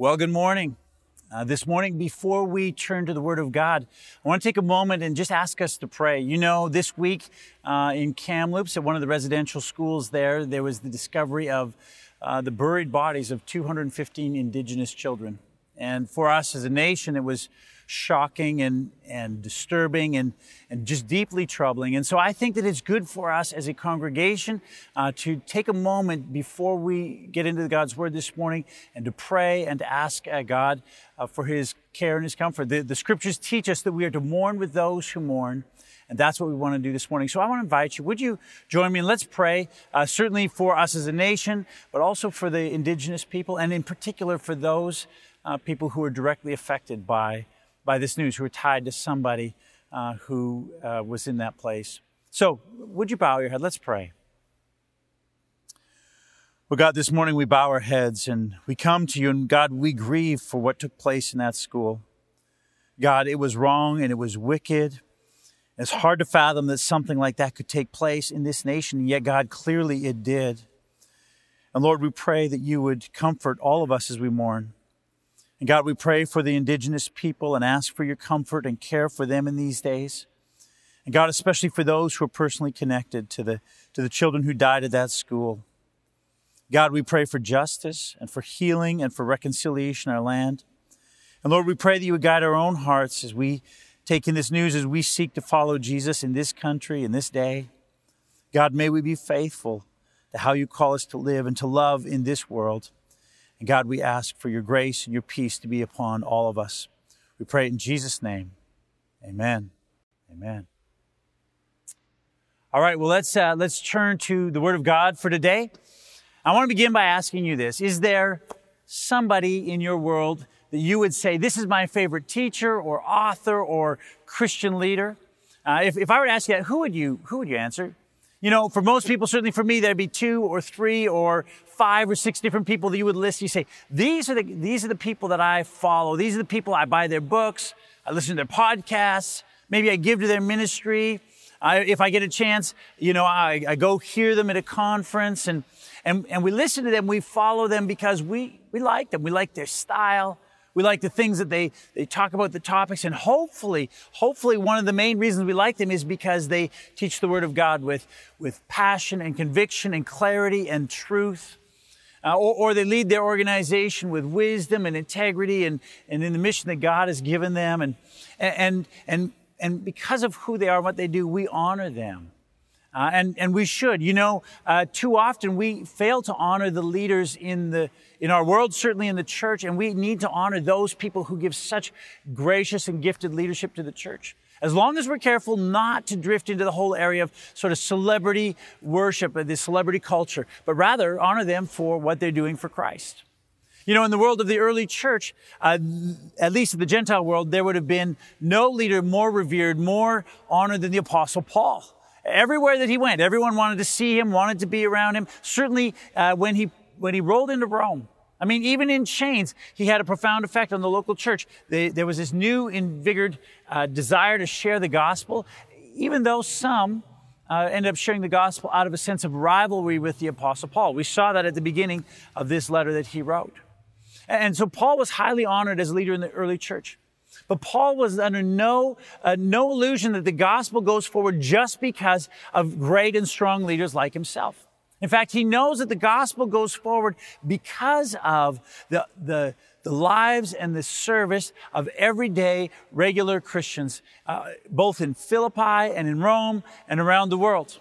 Well, good morning. Uh, this morning, before we turn to the Word of God, I want to take a moment and just ask us to pray. You know, this week uh, in Kamloops, at one of the residential schools there, there was the discovery of uh, the buried bodies of 215 Indigenous children. And for us as a nation, it was shocking and, and disturbing and, and just deeply troubling. And so I think that it's good for us as a congregation uh, to take a moment before we get into God's Word this morning and to pray and to ask uh, God uh, for His care and His comfort. The, the scriptures teach us that we are to mourn with those who mourn. And that's what we want to do this morning. So I want to invite you. Would you join me and let's pray, uh, certainly for us as a nation, but also for the indigenous people, and in particular for those uh, people who are directly affected by by this news who are tied to somebody uh, who uh, was in that place. So, would you bow your head? Let's pray. Well, God, this morning we bow our heads and we come to you, and God, we grieve for what took place in that school. God, it was wrong and it was wicked. It's hard to fathom that something like that could take place in this nation, and yet, God, clearly it did. And Lord, we pray that you would comfort all of us as we mourn. And God, we pray for the indigenous people and ask for your comfort and care for them in these days. And God, especially for those who are personally connected to the, to the children who died at that school. God, we pray for justice and for healing and for reconciliation in our land. And Lord, we pray that you would guide our own hearts as we take in this news, as we seek to follow Jesus in this country, in this day. God, may we be faithful to how you call us to live and to love in this world. And God, we ask for your grace and your peace to be upon all of us. We pray in Jesus' name. Amen. Amen. All right, well, let's, uh, let's turn to the Word of God for today. I want to begin by asking you this. Is there somebody in your world that you would say, this is my favorite teacher or author or Christian leader? Uh, if, if I were to ask you that, who would you, who would you answer? You know, for most people, certainly for me, there'd be two or three or five or six different people that you would list. You say, these are the, these are the people that I follow. These are the people I buy their books. I listen to their podcasts. Maybe I give to their ministry. I, if I get a chance, you know, I, I go hear them at a conference and, and, and we listen to them. We follow them because we, we like them. We like their style. We like the things that they, they talk about the topics. And hopefully, hopefully one of the main reasons we like them is because they teach the Word of God with, with passion and conviction and clarity and truth. Uh, or, or, they lead their organization with wisdom and integrity and, and in the mission that God has given them. And, and, and, and because of who they are and what they do, we honor them. Uh, and, and we should. You know, uh, too often we fail to honor the leaders in the, in our world, certainly in the church, and we need to honor those people who give such gracious and gifted leadership to the church. As long as we're careful not to drift into the whole area of sort of celebrity worship, uh, this celebrity culture, but rather honor them for what they're doing for Christ. You know, in the world of the early church, uh, at least in the Gentile world, there would have been no leader more revered, more honored than the Apostle Paul. Everywhere that he went, everyone wanted to see him, wanted to be around him. Certainly, uh, when he when he rolled into Rome, I mean, even in chains, he had a profound effect on the local church. They, there was this new, invigorated uh, desire to share the gospel, even though some uh, ended up sharing the gospel out of a sense of rivalry with the Apostle Paul. We saw that at the beginning of this letter that he wrote. And so Paul was highly honored as leader in the early church. But Paul was under no, uh, no illusion that the gospel goes forward just because of great and strong leaders like himself. In fact, he knows that the gospel goes forward because of the, the, the lives and the service of everyday regular Christians, uh, both in Philippi and in Rome and around the world.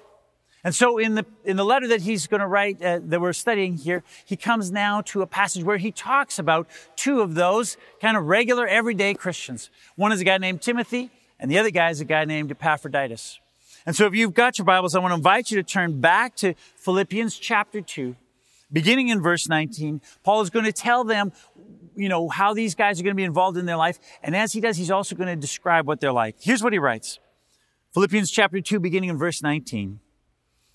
And so in the, in the letter that he's going to write, uh, that we're studying here, he comes now to a passage where he talks about two of those kind of regular everyday Christians. One is a guy named Timothy, and the other guy is a guy named Epaphroditus. And so if you've got your Bibles, I want to invite you to turn back to Philippians chapter 2, beginning in verse 19. Paul is going to tell them, you know, how these guys are going to be involved in their life. And as he does, he's also going to describe what they're like. Here's what he writes. Philippians chapter 2, beginning in verse 19.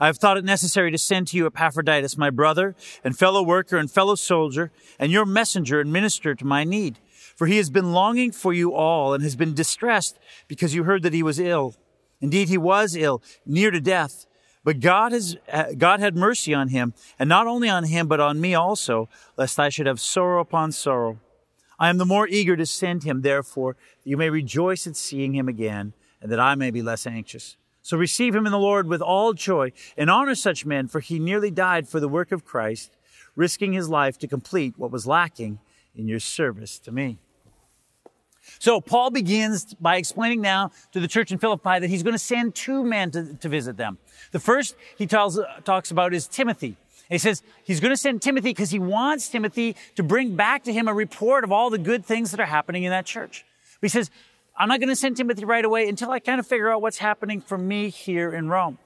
I have thought it necessary to send to you Epaphroditus, my brother and fellow worker and fellow soldier, and your messenger and minister to my need. For he has been longing for you all and has been distressed because you heard that he was ill. Indeed, he was ill, near to death. But God has, uh, God had mercy on him, and not only on him, but on me also, lest I should have sorrow upon sorrow. I am the more eager to send him, therefore, that you may rejoice at seeing him again, and that I may be less anxious. So receive him in the Lord with all joy, and honor such men, for he nearly died for the work of Christ, risking his life to complete what was lacking in your service to me. So Paul begins by explaining now to the church in Philippi that he's going to send two men to, to visit them. The first he tells, talks about is Timothy. He says he's going to send Timothy because he wants Timothy to bring back to him a report of all the good things that are happening in that church. But he says, I'm not going to send Timothy right away until I kind of figure out what's happening for me here in Rome.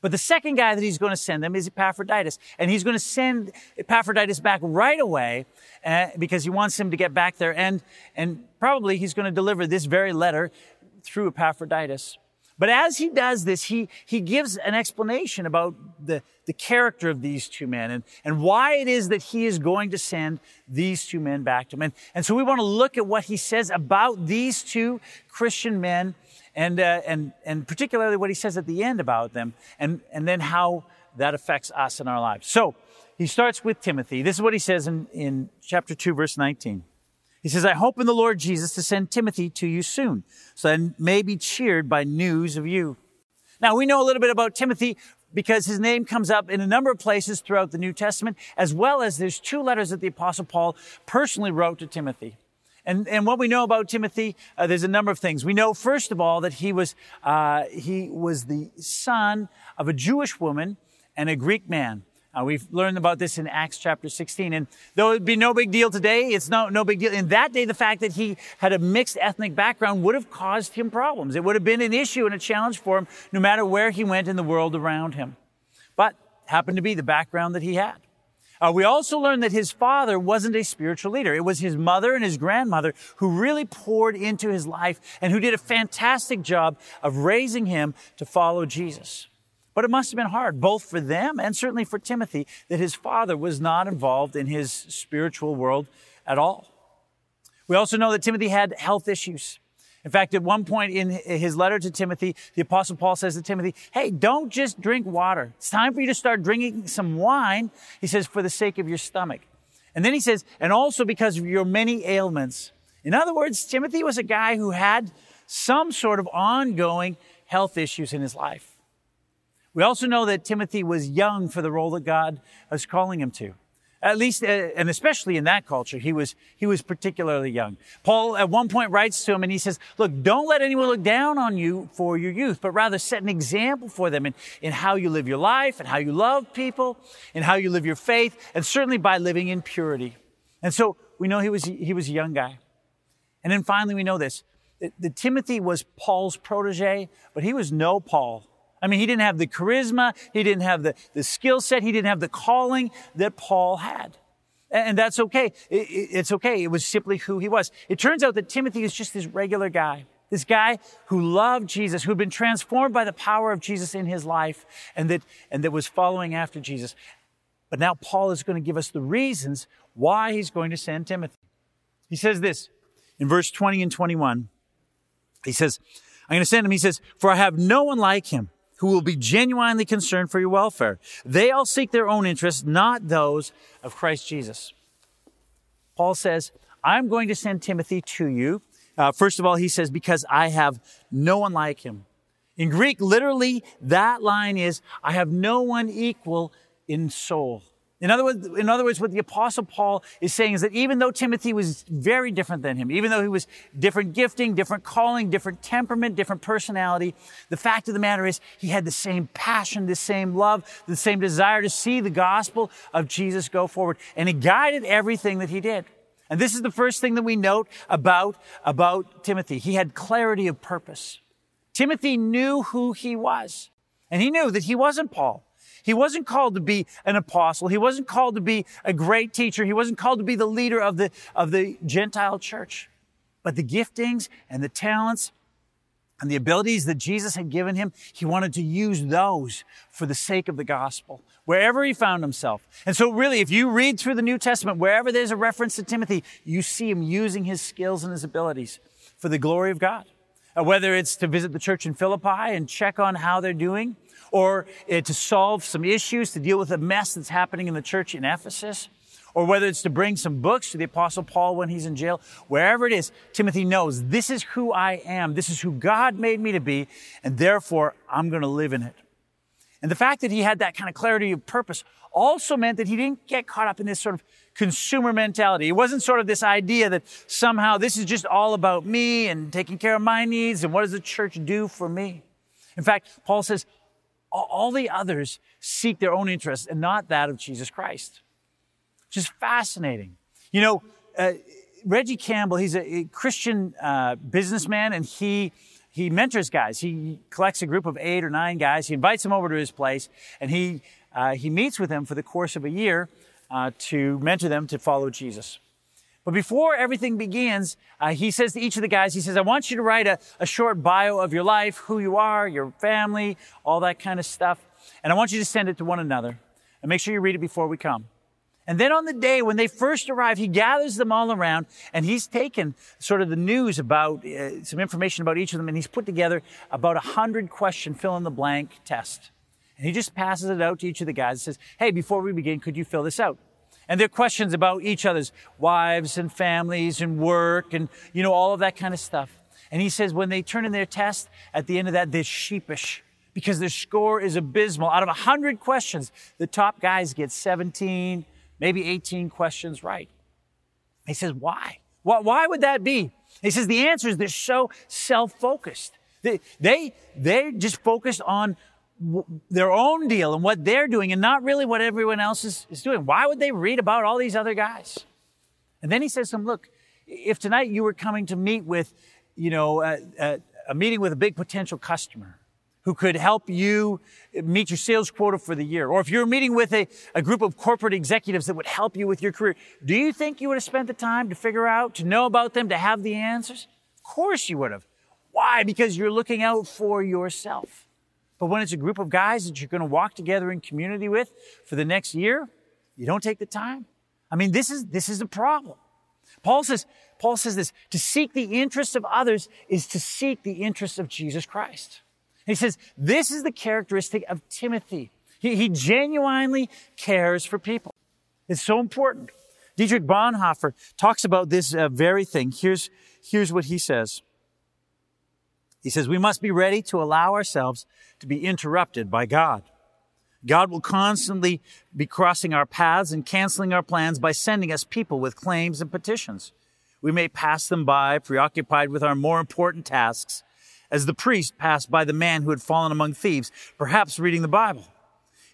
But the second guy that he's going to send them is Epaphroditus. And he's going to send Epaphroditus back right away uh, because he wants him to get back there. And, and probably he's going to deliver this very letter through Epaphroditus. But as he does this, he, he gives an explanation about the, the character of these two men and, and why it is that he is going to send these two men back to him. And, and so we want to look at what he says about these two Christian men and, uh, and, and particularly what he says at the end about them and, and then how that affects us in our lives. So he starts with Timothy. This is what he says in, in chapter 2, verse 19. He says, I hope in the Lord Jesus to send Timothy to you soon, so I may be cheered by news of you. Now, we know a little bit about Timothy because his name comes up in a number of places throughout the New Testament, as well as there's two letters that the Apostle Paul personally wrote to Timothy. And, and what we know about Timothy, uh, there's a number of things. We know, first of all, that he was, uh, he was the son of a Jewish woman and a Greek man. Uh, we've learned about this in Acts chapter 16. And though it'd be no big deal today, it's no, no big deal. In that day, the fact that he had a mixed ethnic background would have caused him problems. It would have been an issue and a challenge for him no matter where he went in the world around him. But happened to be the background that he had. Uh, we also learned that his father wasn't a spiritual leader. It was his mother and his grandmother who really poured into his life and who did a fantastic job of raising him to follow Jesus. But it must have been hard, both for them and certainly for Timothy, that his father was not involved in his spiritual world at all. We also know that Timothy had health issues. In fact, at one point in his letter to Timothy, the apostle Paul says to Timothy, Hey, don't just drink water. It's time for you to start drinking some wine. He says, for the sake of your stomach. And then he says, and also because of your many ailments. In other words, Timothy was a guy who had some sort of ongoing health issues in his life. We also know that Timothy was young for the role that God was calling him to. At least, uh, and especially in that culture, he was, he was particularly young. Paul at one point writes to him and he says, look, don't let anyone look down on you for your youth, but rather set an example for them in, in how you live your life and how you love people and how you live your faith and certainly by living in purity. And so we know he was, he was a young guy. And then finally we know this, that, that Timothy was Paul's protege, but he was no Paul. I mean, he didn't have the charisma, he didn't have the, the skill set, he didn't have the calling that Paul had. And that's okay. It's okay. It was simply who he was. It turns out that Timothy is just this regular guy. This guy who loved Jesus, who had been transformed by the power of Jesus in his life and that, and that was following after Jesus. But now Paul is going to give us the reasons why he's going to send Timothy. He says this in verse 20 and 21. He says, I'm going to send him. He says, for I have no one like him who will be genuinely concerned for your welfare. They all seek their own interests, not those of Christ Jesus. Paul says, I'm going to send Timothy to you. Uh, first of all, he says, because I have no one like him. In Greek, literally, that line is, I have no one equal in soul. In other, words, in other words, what the apostle Paul is saying is that even though Timothy was very different than him, even though he was different gifting, different calling, different temperament, different personality, the fact of the matter is he had the same passion, the same love, the same desire to see the gospel of Jesus go forward. And it guided everything that he did. And this is the first thing that we note about, about Timothy. He had clarity of purpose. Timothy knew who he was. And he knew that he wasn't Paul. He wasn't called to be an apostle. He wasn't called to be a great teacher. He wasn't called to be the leader of the, of the Gentile church. But the giftings and the talents and the abilities that Jesus had given him, he wanted to use those for the sake of the gospel, wherever he found himself. And so really, if you read through the New Testament, wherever there's a reference to Timothy, you see him using his skills and his abilities for the glory of God. Uh, whether it's to visit the church in Philippi and check on how they're doing, or uh, to solve some issues, to deal with a mess that's happening in the church in Ephesus, or whether it's to bring some books to the apostle Paul when he's in jail, wherever it is, Timothy knows this is who I am. This is who God made me to be. And therefore I'm going to live in it. And the fact that he had that kind of clarity of purpose also meant that he didn't get caught up in this sort of consumer mentality. It wasn't sort of this idea that somehow this is just all about me and taking care of my needs and what does the church do for me? In fact, Paul says all the others seek their own interests and not that of Jesus Christ is fascinating. You know, uh, Regi Campbell, he's a, a Christian uh, businessman and he, he mentors guys. He collects a group of eight or nine guys. He invites them over to his place and he, uh, he meets with them for the course of a year uh, to mentor them to follow Jesus. But before everything begins, uh, he says to each of the guys, he says, I want you to write a, a short bio of your life, who you are, your family, all that kind of stuff. And I want you to send it to one another. And make sure you read it before we come. And then on the day when they first arrive, he gathers them all around and he's taken sort of the news about uh, some information about each of them and he's put together about a hundred question fill in the blank test. And he just passes it out to each of the guys and says, Hey, before we begin, could you fill this out? And they're questions about each other's wives and families and work and, you know, all of that kind of stuff. And he says when they turn in their test, at the end of that, they're sheepish because their score is abysmal. Out of a hundred questions, the top guys get 17, maybe 18 questions right. He says, why? Why would that be? He says the answer is they're so self-focused. They, they, they're just focused on their own deal and what they're doing and not really what everyone else is, is doing. Why would they read about all these other guys? And then he says to them, look, if tonight you were coming to meet with, you know, a, a, a meeting with a big potential customer, who could help you meet your sales quota for the year. Or if you're meeting with a, a group of corporate executives that would help you with your career, do you think you would have spent the time to figure out, to know about them, to have the answers? Of course you would have. Why? Because you're looking out for yourself. But when it's a group of guys that you're going to walk together in community with for the next year, you don't take the time. I mean, this is, this is a problem. Paul says, Paul says this, to seek the interests of others is to seek the interests of Jesus Christ. He says, this is the characteristic of Timothy. He, he genuinely cares for people. It's so important. Dietrich Bonhoeffer talks about this uh, very thing. Here's, here's what he says. He says, we must be ready to allow ourselves to be interrupted by God. God will constantly be crossing our paths and canceling our plans by sending us people with claims and petitions. We may pass them by, preoccupied with our more important tasks, as the priest passed by the man who had fallen among thieves, perhaps reading the Bible.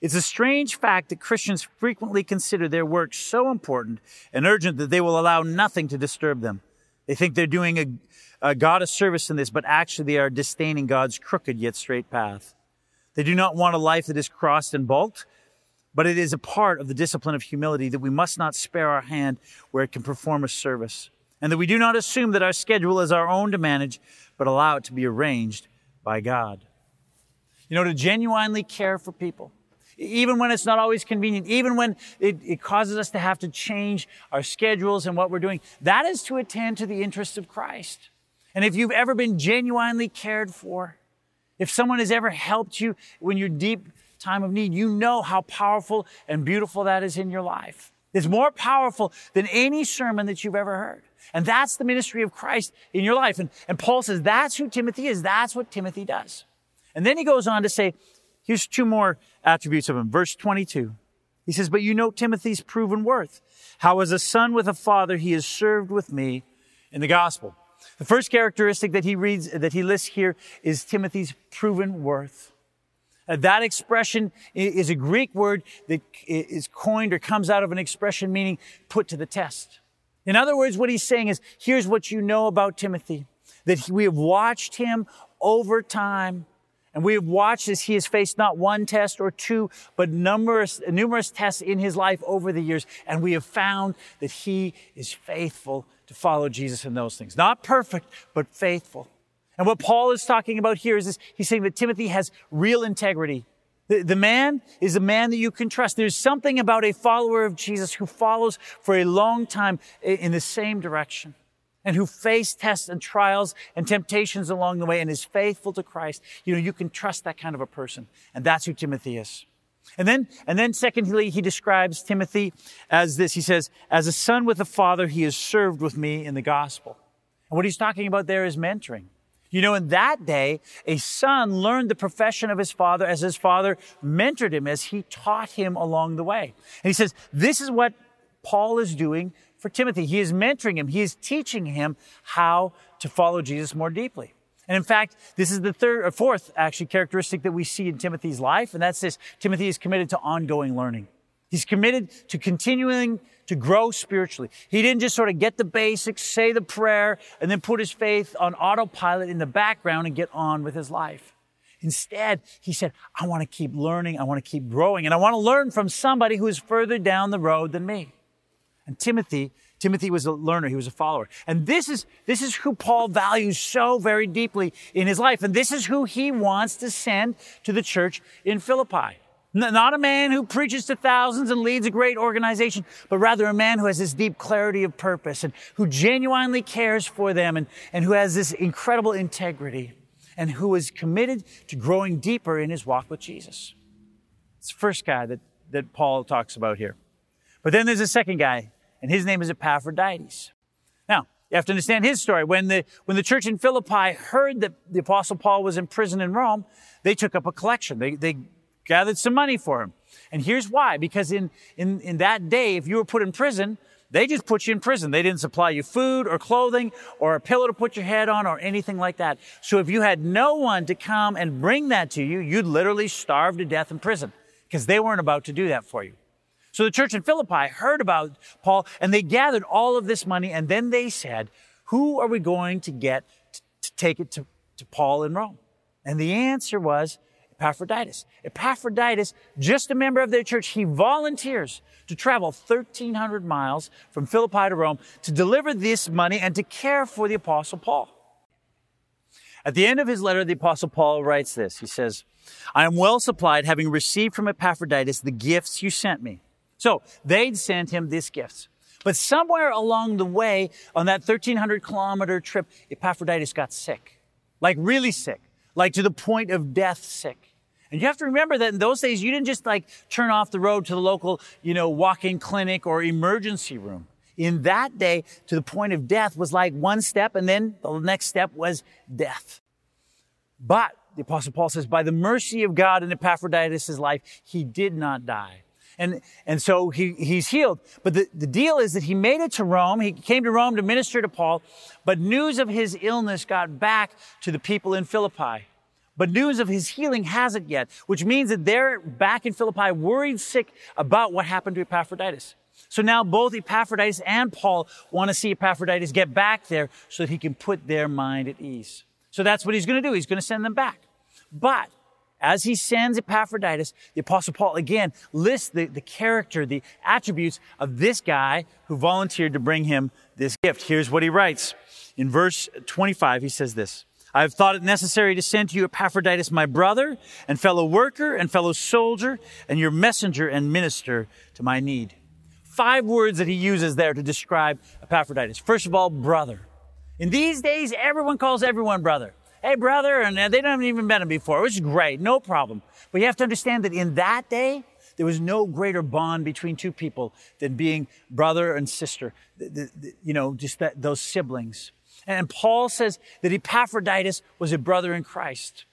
It's a strange fact that Christians frequently consider their work so important and urgent that they will allow nothing to disturb them. They think they're doing a, a God a service in this, but actually they are disdaining God's crooked yet straight path. They do not want a life that is crossed and bulked, but it is a part of the discipline of humility that we must not spare our hand where it can perform a service, and that we do not assume that our schedule is our own to manage, but allow it to be arranged by God. You know, to genuinely care for people, even when it's not always convenient, even when it, it, causes us to have to change our schedules and what we're doing, that is to attend to the interests of Christ. And if you've ever been genuinely cared for, if someone has ever helped you when you're deep time of need, you know how powerful and beautiful that is in your life. It's more powerful than any sermon that you've ever heard. And that's the ministry of Christ in your life. And, and Paul says that's who Timothy is. That's what Timothy does. And then he goes on to say, here's two more attributes of him. Verse 22. He says, but you know Timothy's proven worth. How as a son with a father, he has served with me in the gospel. The first characteristic that he reads, that he lists here is Timothy's proven worth. Uh, that expression is a Greek word that is coined or comes out of an expression meaning put to the test. In other words, what he's saying is, here's what you know about Timothy, that we have watched him over time And we have watched as he has faced not one test or two, but numerous, numerous tests in his life over the years. And we have found that he is faithful to follow Jesus in those things. Not perfect, but faithful. And what Paul is talking about here is this. He's saying that Timothy has real integrity. The, the man is a man that you can trust. There's something about a follower of Jesus who follows for a long time in the same direction and who faced tests and trials and temptations along the way and is faithful to Christ, you know, you can trust that kind of a person. And that's who Timothy is. And then, and then secondly, he describes Timothy as this. He says, as a son with a father, he has served with me in the gospel. And what he's talking about there is mentoring. You know, in that day, a son learned the profession of his father as his father mentored him, as he taught him along the way. And he says, this is what Paul is doing for Timothy. He is mentoring him. He is teaching him how to follow Jesus more deeply. And in fact, this is the third or fourth actually characteristic that we see in Timothy's life. And that's this. Timothy is committed to ongoing learning. He's committed to continuing to grow spiritually. He didn't just sort of get the basics, say the prayer, and then put his faith on autopilot in the background and get on with his life. Instead, he said, I want to keep learning. I want to keep growing and I want to learn from somebody who is further down the road than me. And Timothy, Timothy was a learner. He was a follower. And this is, this is who Paul values so very deeply in his life. And this is who he wants to send to the church in Philippi. Not a man who preaches to thousands and leads a great organization, but rather a man who has this deep clarity of purpose and who genuinely cares for them and, and who has this incredible integrity and who is committed to growing deeper in his walk with Jesus. It's the first guy that, that Paul talks about here. But then there's a second guy and his name is Epaphroditus. Now, you have to understand his story. When the, when the church in Philippi heard that the apostle Paul was in prison in Rome, they took up a collection. They, they gathered some money for him. And here's why. Because in, in, in that day, if you were put in prison, they just put you in prison. They didn't supply you food or clothing or a pillow to put your head on or anything like that. So if you had no one to come and bring that to you, you'd literally starve to death in prison because they weren't about to do that for you. So the church in Philippi heard about Paul and they gathered all of this money and then they said, who are we going to get to take it to, to Paul in Rome? And the answer was Epaphroditus. Epaphroditus, just a member of their church, he volunteers to travel 1,300 miles from Philippi to Rome to deliver this money and to care for the apostle Paul. At the end of his letter, the apostle Paul writes this. He says, I am well supplied, having received from Epaphroditus the gifts you sent me. So they'd sent him these gifts. But somewhere along the way on that 1300 kilometer trip, Epaphroditus got sick. Like really sick. Like to the point of death sick. And you have to remember that in those days, you didn't just like turn off the road to the local, you know, walk-in clinic or emergency room. In that day, to the point of death was like one step and then the next step was death. But the apostle Paul says, by the mercy of God in Epaphroditus' life, he did not die. And, and so he, he's healed. But the, the deal is that he made it to Rome. He came to Rome to minister to Paul, but news of his illness got back to the people in Philippi. But news of his healing hasn't yet, which means that they're back in Philippi worried sick about what happened to Epaphroditus. So now both Epaphroditus and Paul want to see Epaphroditus get back there so that he can put their mind at ease. So that's what he's going to do. He's going to send them back. But as he sends Epaphroditus, the apostle Paul again lists the, the character, the attributes of this guy who volunteered to bring him this gift. Here's what he writes. In verse 25, he says this. I have thought it necessary to send to you Epaphroditus, my brother and fellow worker and fellow soldier and your messenger and minister to my need. Five words that he uses there to describe Epaphroditus. First of all, brother. In these days, everyone calls everyone brother hey brother, and uh, they don't even met him before, which is great, no problem. But you have to understand that in that day, there was no greater bond between two people than being brother and sister. The, the, the, you know, just that, those siblings. And Paul says that Epaphroditus was a brother in Christ.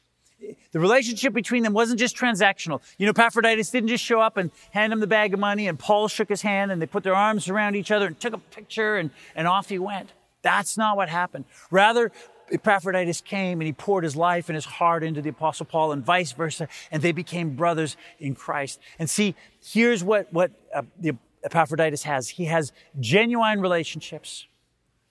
The relationship between them wasn't just transactional. You know, Epaphroditus didn't just show up and hand him the bag of money and Paul shook his hand and they put their arms around each other and took a picture and, and off he went. That's not what happened. Rather, Epaphroditus came and he poured his life and his heart into the apostle Paul and vice versa, and they became brothers in Christ. And see, here's what, what uh, the Epaphroditus has. He has genuine relationships.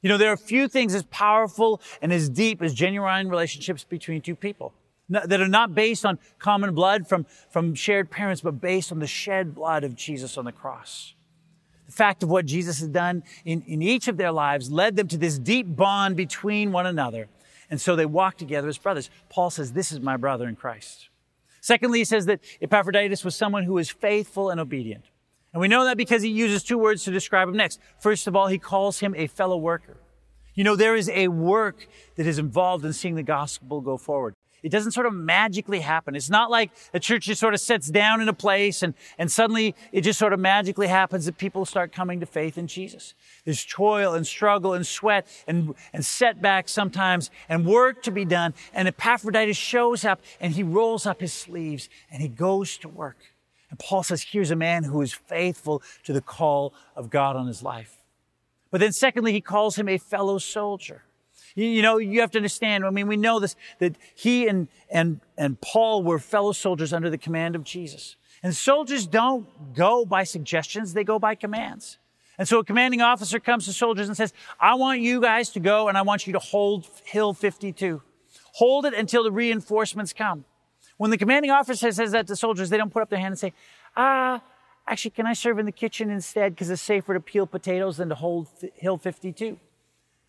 You know, there are few things as powerful and as deep as genuine relationships between two people. that are not based on common blood from, from shared parents, but based on the shed blood of Jesus on the cross. Fact of what Jesus has done in, in each of their lives led them to this deep bond between one another. And so they walk together as brothers. Paul says, This is my brother in Christ. Secondly, he says that Epaphroditus was someone who was faithful and obedient. And we know that because he uses two words to describe him next. First of all, he calls him a fellow worker. You know, there is a work that is involved in seeing the gospel go forward. It doesn't sort of magically happen. It's not like a church just sort of sits down in a place and, and suddenly it just sort of magically happens that people start coming to faith in Jesus. There's toil and struggle and sweat and, and setbacks sometimes and work to be done. And Epaphroditus shows up and he rolls up his sleeves and he goes to work. And Paul says, here's a man who is faithful to the call of God on his life. But then secondly, he calls him a fellow soldier. You, you, know, you have to understand, I mean, we know this, that he and, and, and Paul were fellow soldiers under the command of Jesus. And soldiers don't go by suggestions, they go by commands. And so a commanding officer comes to soldiers and says, I want you guys to go and I want you to hold Hill 52. Hold it until the reinforcements come. When the commanding officer says that to soldiers, they don't put up their hand and say, ah, actually, can I serve in the kitchen instead because it's safer to peel potatoes than to hold Hill 52?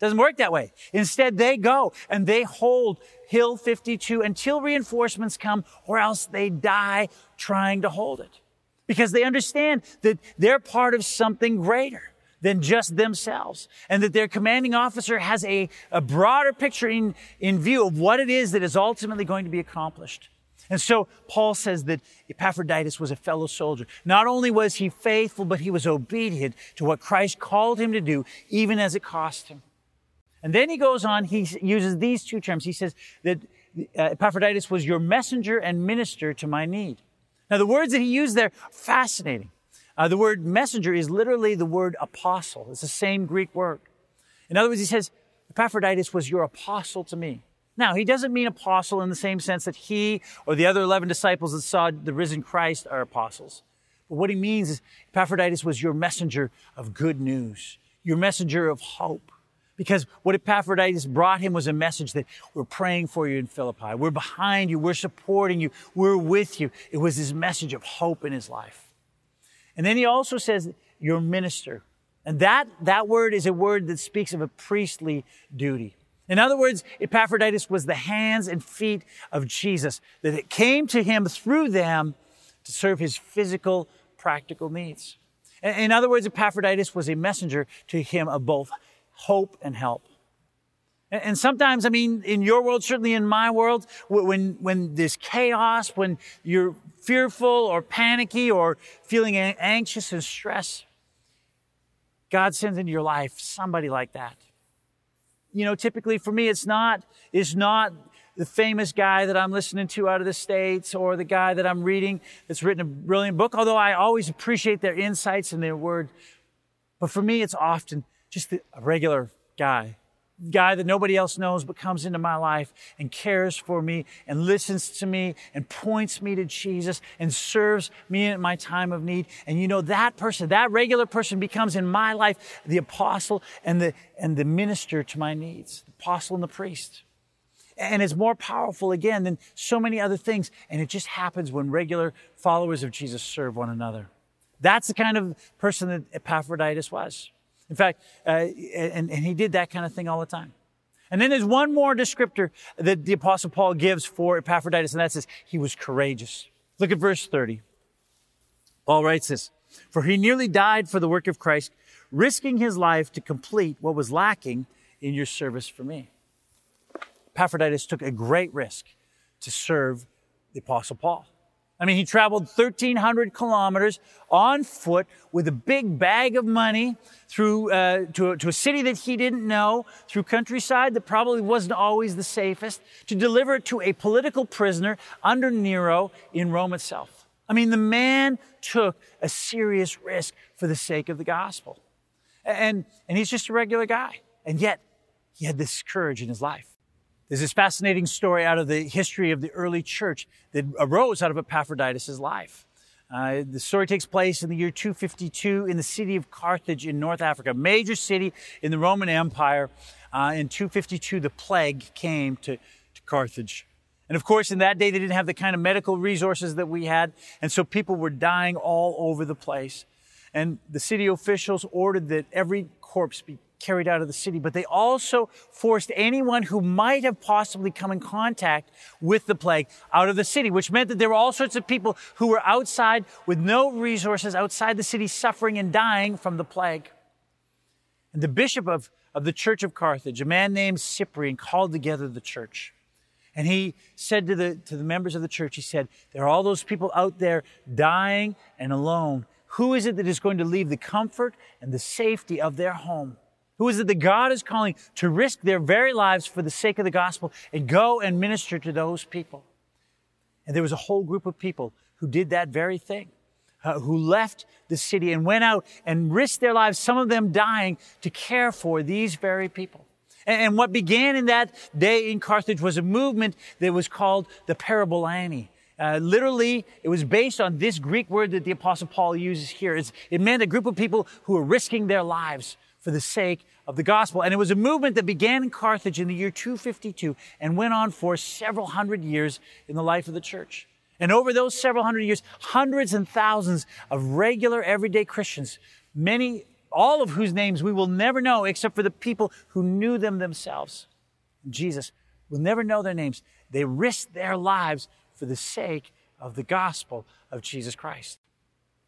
Doesn't work that way. Instead, they go and they hold Hill 52 until reinforcements come or else they die trying to hold it. Because they understand that they're part of something greater than just themselves and that their commanding officer has a, a broader picture in, in view of what it is that is ultimately going to be accomplished. And so Paul says that Epaphroditus was a fellow soldier. Not only was he faithful, but he was obedient to what Christ called him to do, even as it cost him. And then he goes on, he uses these two terms. He says that uh, Epaphroditus was your messenger and minister to my need. Now, the words that he used there, fascinating. Uh, the word messenger is literally the word apostle. It's the same Greek word. In other words, he says, Epaphroditus was your apostle to me. Now, he doesn't mean apostle in the same sense that he or the other 11 disciples that saw the risen Christ are apostles. But what he means is Epaphroditus was your messenger of good news, your messenger of hope. Because what Epaphroditus brought him was a message that we're praying for you in Philippi. We're behind you. We're supporting you. We're with you. It was his message of hope in his life. And then he also says, your minister. And that, that word is a word that speaks of a priestly duty. In other words, Epaphroditus was the hands and feet of Jesus, that it came to him through them to serve his physical, practical needs. In other words, Epaphroditus was a messenger to him of both hope and help. And sometimes, I mean, in your world, certainly in my world, when, when there's chaos, when you're fearful or panicky or feeling anxious and stressed, God sends into your life somebody like that. You know, typically for me, it's not, it's not the famous guy that I'm listening to out of the States or the guy that I'm reading that's written a brilliant book, although I always appreciate their insights and their word. But for me, it's often just a regular guy, guy that nobody else knows but comes into my life and cares for me and listens to me and points me to Jesus and serves me in my time of need. And you know, that person, that regular person becomes in my life the apostle and the, and the minister to my needs, the apostle and the priest. And it's more powerful again than so many other things. And it just happens when regular followers of Jesus serve one another. That's the kind of person that Epaphroditus was. In fact, uh, and, and he did that kind of thing all the time. And then there's one more descriptor that the apostle Paul gives for Epaphroditus, and that says he was courageous. Look at verse 30. Paul writes this, for he nearly died for the work of Christ, risking his life to complete what was lacking in your service for me. Epaphroditus took a great risk to serve the apostle Paul. I mean, he traveled 1,300 kilometers on foot with a big bag of money through uh, to, a, to a city that he didn't know, through countryside that probably wasn't always the safest, to deliver it to a political prisoner under Nero in Rome itself. I mean, the man took a serious risk for the sake of the gospel. And, and he's just a regular guy. And yet, he had this courage in his life. There's this fascinating story out of the history of the early church that arose out of Epaphroditus' life. Uh, the story takes place in the year 252 in the city of Carthage in North Africa, a major city in the Roman Empire. Uh, in 252, the plague came to, to Carthage. And of course, in that day, they didn't have the kind of medical resources that we had. And so people were dying all over the place. And the city officials ordered that every corpse be carried out of the city, but they also forced anyone who might have possibly come in contact with the plague out of the city, which meant that there were all sorts of people who were outside with no resources outside the city suffering and dying from the plague. And the bishop of, of the church of Carthage, a man named Cyprian, called together the church. And he said to the, to the members of the church, he said, there are all those people out there dying and alone. Who is it that is going to leave the comfort and the safety of their home? Who is it that God is calling to risk their very lives for the sake of the gospel and go and minister to those people? And there was a whole group of people who did that very thing, uh, who left the city and went out and risked their lives, some of them dying, to care for these very people. And what began in that day in Carthage was a movement that was called the Parabolani. Uh, literally, it was based on this Greek word that the Apostle Paul uses here. It's, it meant a group of people who were risking their lives for the sake of the gospel. And it was a movement that began in Carthage in the year 252 and went on for several hundred years in the life of the church. And over those several hundred years, hundreds and thousands of regular everyday Christians, many all of whose names we will never know except for the people who knew them themselves. Jesus will never know their names. They risked their lives for the sake of the gospel of Jesus Christ.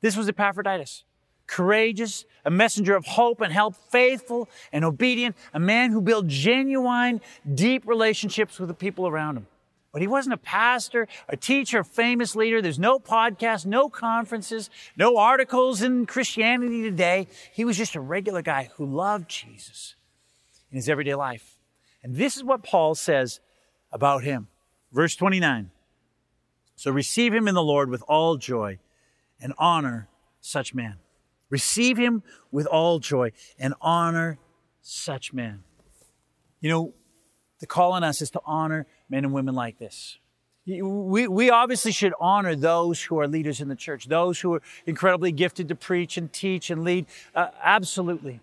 This was Epaphroditus. Courageous, a messenger of hope and help, faithful and obedient, a man who built genuine, deep relationships with the people around him. But he wasn't a pastor, a teacher, a famous leader. There's no podcast, no conferences, no articles in Christianity Today. He was just a regular guy who loved Jesus in his everyday life. And this is what Paul says about him. Verse 29. So receive him in the Lord with all joy and honor such men. Receive him with all joy and honor such men. You know, the call on us is to honor men and women like this. We, we obviously should honor those who are leaders in the church, those who are incredibly gifted to preach and teach and lead. Uh, absolutely.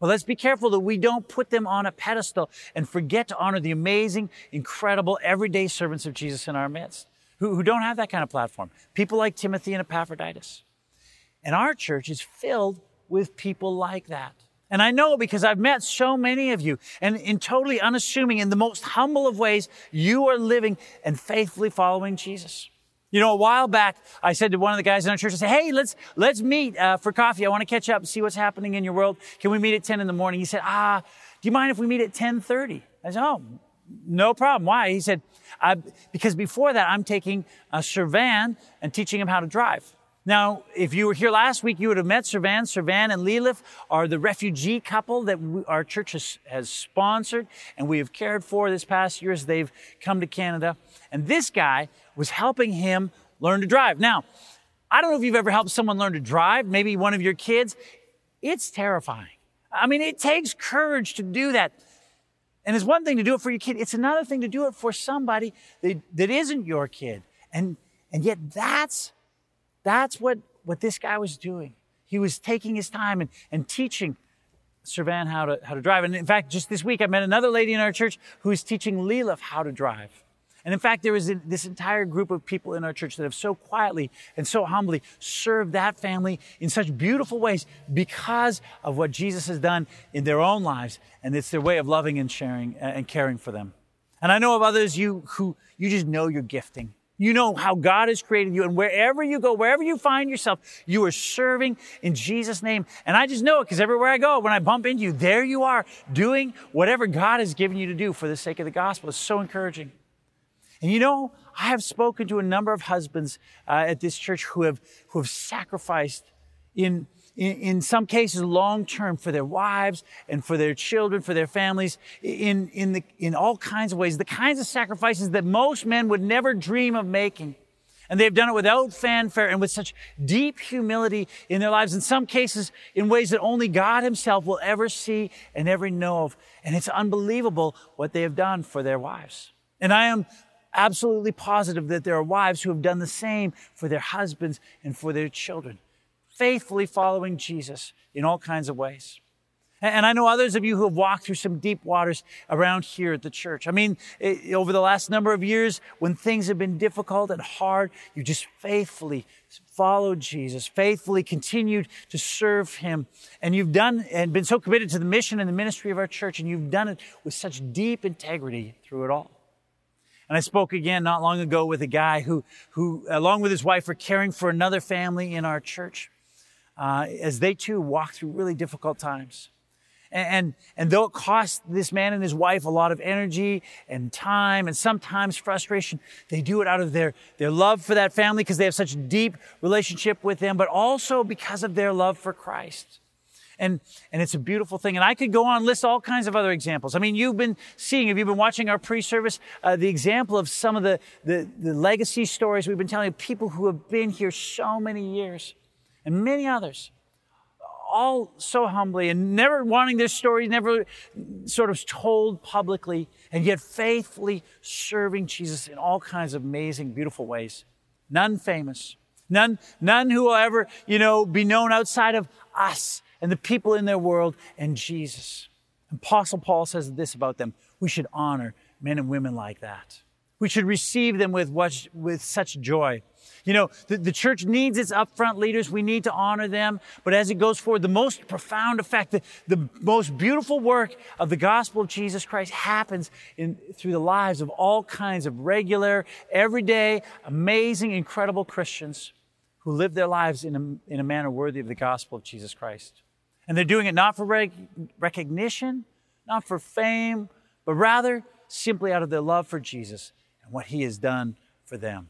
But let's be careful that we don't put them on a pedestal and forget to honor the amazing, incredible, everyday servants of Jesus in our midst who, who don't have that kind of platform. People like Timothy and Epaphroditus. And our church is filled with people like that. And I know because I've met so many of you and in totally unassuming, in the most humble of ways, you are living and faithfully following Jesus. You know, a while back, I said to one of the guys in our church, I said, Hey, let's, let's meet, uh, for coffee. I want to catch up and see what's happening in your world. Can we meet at 10 in the morning? He said, Ah, do you mind if we meet at 1030? I said, Oh, no problem. Why? He said, because before that, I'm taking a Servan and teaching him how to drive. Now, if you were here last week, you would have met Servan. Servan and Lilith are the refugee couple that we, our church has, has, sponsored and we have cared for this past year as they've come to Canada. And this guy was helping him learn to drive. Now, I don't know if you've ever helped someone learn to drive, maybe one of your kids. It's terrifying. I mean, it takes courage to do that. And it's one thing to do it for your kid. It's another thing to do it for somebody that, that isn't your kid. And, and yet that's that's what, what this guy was doing. He was taking his time and, and teaching Servan how to, how to drive. And in fact, just this week, I met another lady in our church who is teaching Lilith how to drive. And in fact, there is this entire group of people in our church that have so quietly and so humbly served that family in such beautiful ways because of what Jesus has done in their own lives. And it's their way of loving and sharing and caring for them. And I know of others you who you just know you're gifting. You know how God has created you. And wherever you go, wherever you find yourself, you are serving in Jesus' name. And I just know it because everywhere I go, when I bump into you, there you are doing whatever God has given you to do for the sake of the gospel. It's so encouraging. And you know, I have spoken to a number of husbands uh, at this church who have, who have sacrificed in in, in some cases long term for their wives and for their children, for their families, in, in, the, in all kinds of ways, the kinds of sacrifices that most men would never dream of making. And they've done it without fanfare and with such deep humility in their lives, in some cases in ways that only God himself will ever see and ever know of. And it's unbelievable what they have done for their wives. And I am absolutely positive that there are wives who have done the same for their husbands and for their children faithfully following Jesus in all kinds of ways. And I know others of you who have walked through some deep waters around here at the church. I mean, over the last number of years, when things have been difficult and hard, you just faithfully followed Jesus, faithfully continued to serve him. And you've done and been so committed to the mission and the ministry of our church, and you've done it with such deep integrity through it all. And I spoke again not long ago with a guy who, who along with his wife, are caring for another family in our church uh, as they too walk through really difficult times. And, and though it costs this man and his wife a lot of energy and time and sometimes frustration, they do it out of their, their love for that family because they have such deep relationship with them, but also because of their love for Christ. And, and it's a beautiful thing. And I could go on and list all kinds of other examples. I mean, you've been seeing, if you've been watching our pre-service, uh, the example of some of the, the, the legacy stories we've been telling people who have been here so many years and many others all so humbly and never wanting their stories, never sort of told publicly, and yet faithfully serving Jesus in all kinds of amazing, beautiful ways. None famous. None, none who will ever, you know, be known outside of us and the people in their world and Jesus. Apostle Paul says this about them. We should honor men and women like that. We should receive them with, with such joy. You know, the, the church needs its upfront leaders. We need to honor them. But as it goes forward, the most profound effect, the, the most beautiful work of the gospel of Jesus Christ happens in, through the lives of all kinds of regular, everyday, amazing, incredible Christians who live their lives in a, in a manner worthy of the gospel of Jesus Christ. And they're doing it not for rec- recognition, not for fame, but rather simply out of their love for Jesus and what he has done for them.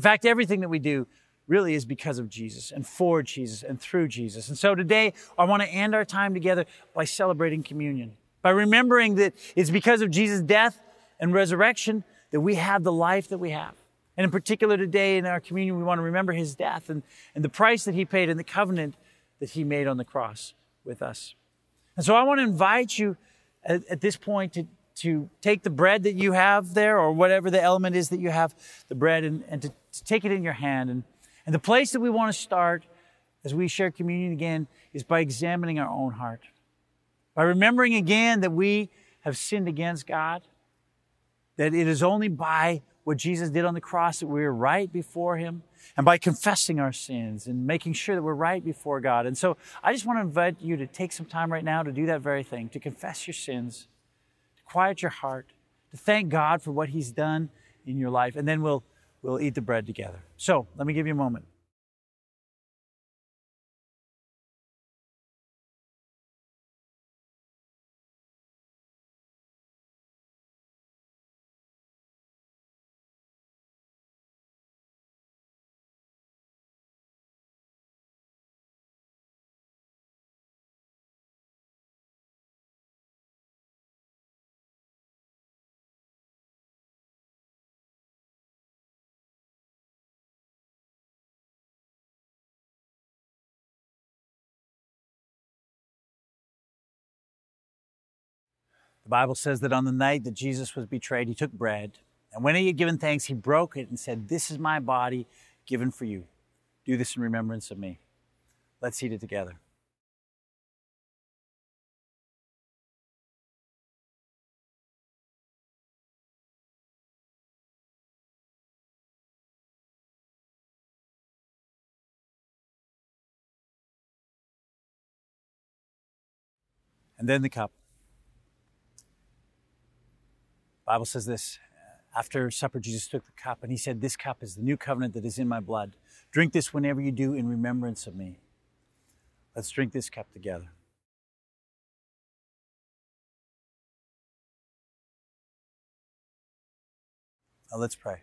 In fact, everything that we do really is because of Jesus and for Jesus and through Jesus. And so today, I want to end our time together by celebrating communion, by remembering that it's because of Jesus' death and resurrection that we have the life that we have. And in particular, today in our communion, we want to remember his death and, and the price that he paid and the covenant that he made on the cross with us. And so I want to invite you at, at this point to, to take the bread that you have there or whatever the element is that you have, the bread, and, and to, to take it in your hand. And, and the place that we want to start as we share communion again is by examining our own heart, by remembering again that we have sinned against God, that it is only by what Jesus did on the cross that we are right before Him, and by confessing our sins and making sure that we're right before God. And so I just want to invite you to take some time right now to do that very thing, to confess your sins quiet your heart, to thank God for what He's done in your life, and then we'll, we'll eat the bread together. So let me give you a moment. Bible says that on the night that Jesus was betrayed, he took bread, and when he had given thanks, he broke it and said, This is my body given for you. Do this in remembrance of me. Let's eat it together. And then the cup. Bible says this after supper, Jesus took the cup and he said, This cup is the new covenant that is in my blood. Drink this whenever you do in remembrance of me. Let's drink this cup together. Now let's pray.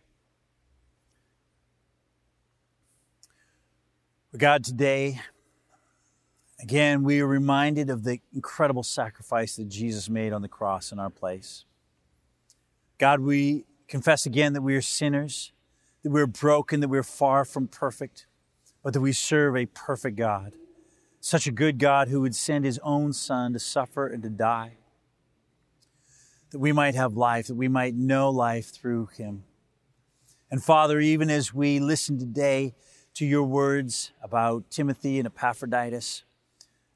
God, today, again, we are reminded of the incredible sacrifice that Jesus made on the cross in our place. God, we confess again that we are sinners, that we're broken, that we're far from perfect, but that we serve a perfect God. Such a good God who would send his own Son to suffer and to die, that we might have life, that we might know life through him. And Father, even as we listen today to your words about Timothy and Epaphroditus,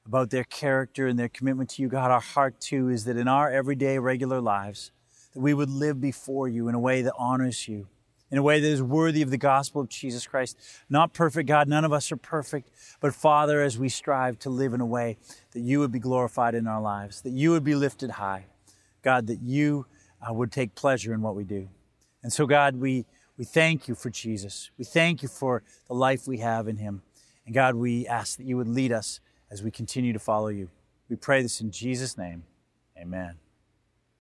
about their character and their commitment to you. God, our heart too is that in our everyday, regular lives, that we would live before you in a way that honors you, in a way that is worthy of the gospel of Jesus Christ. Not perfect, God, none of us are perfect, but Father, as we strive to live in a way that you would be glorified in our lives, that you would be lifted high, God, that you uh, would take pleasure in what we do. And so, God, we, we thank you for Jesus. We thank you for the life we have in him. And God, we ask that you would lead us as we continue to follow you. We pray this in Jesus' name. Amen.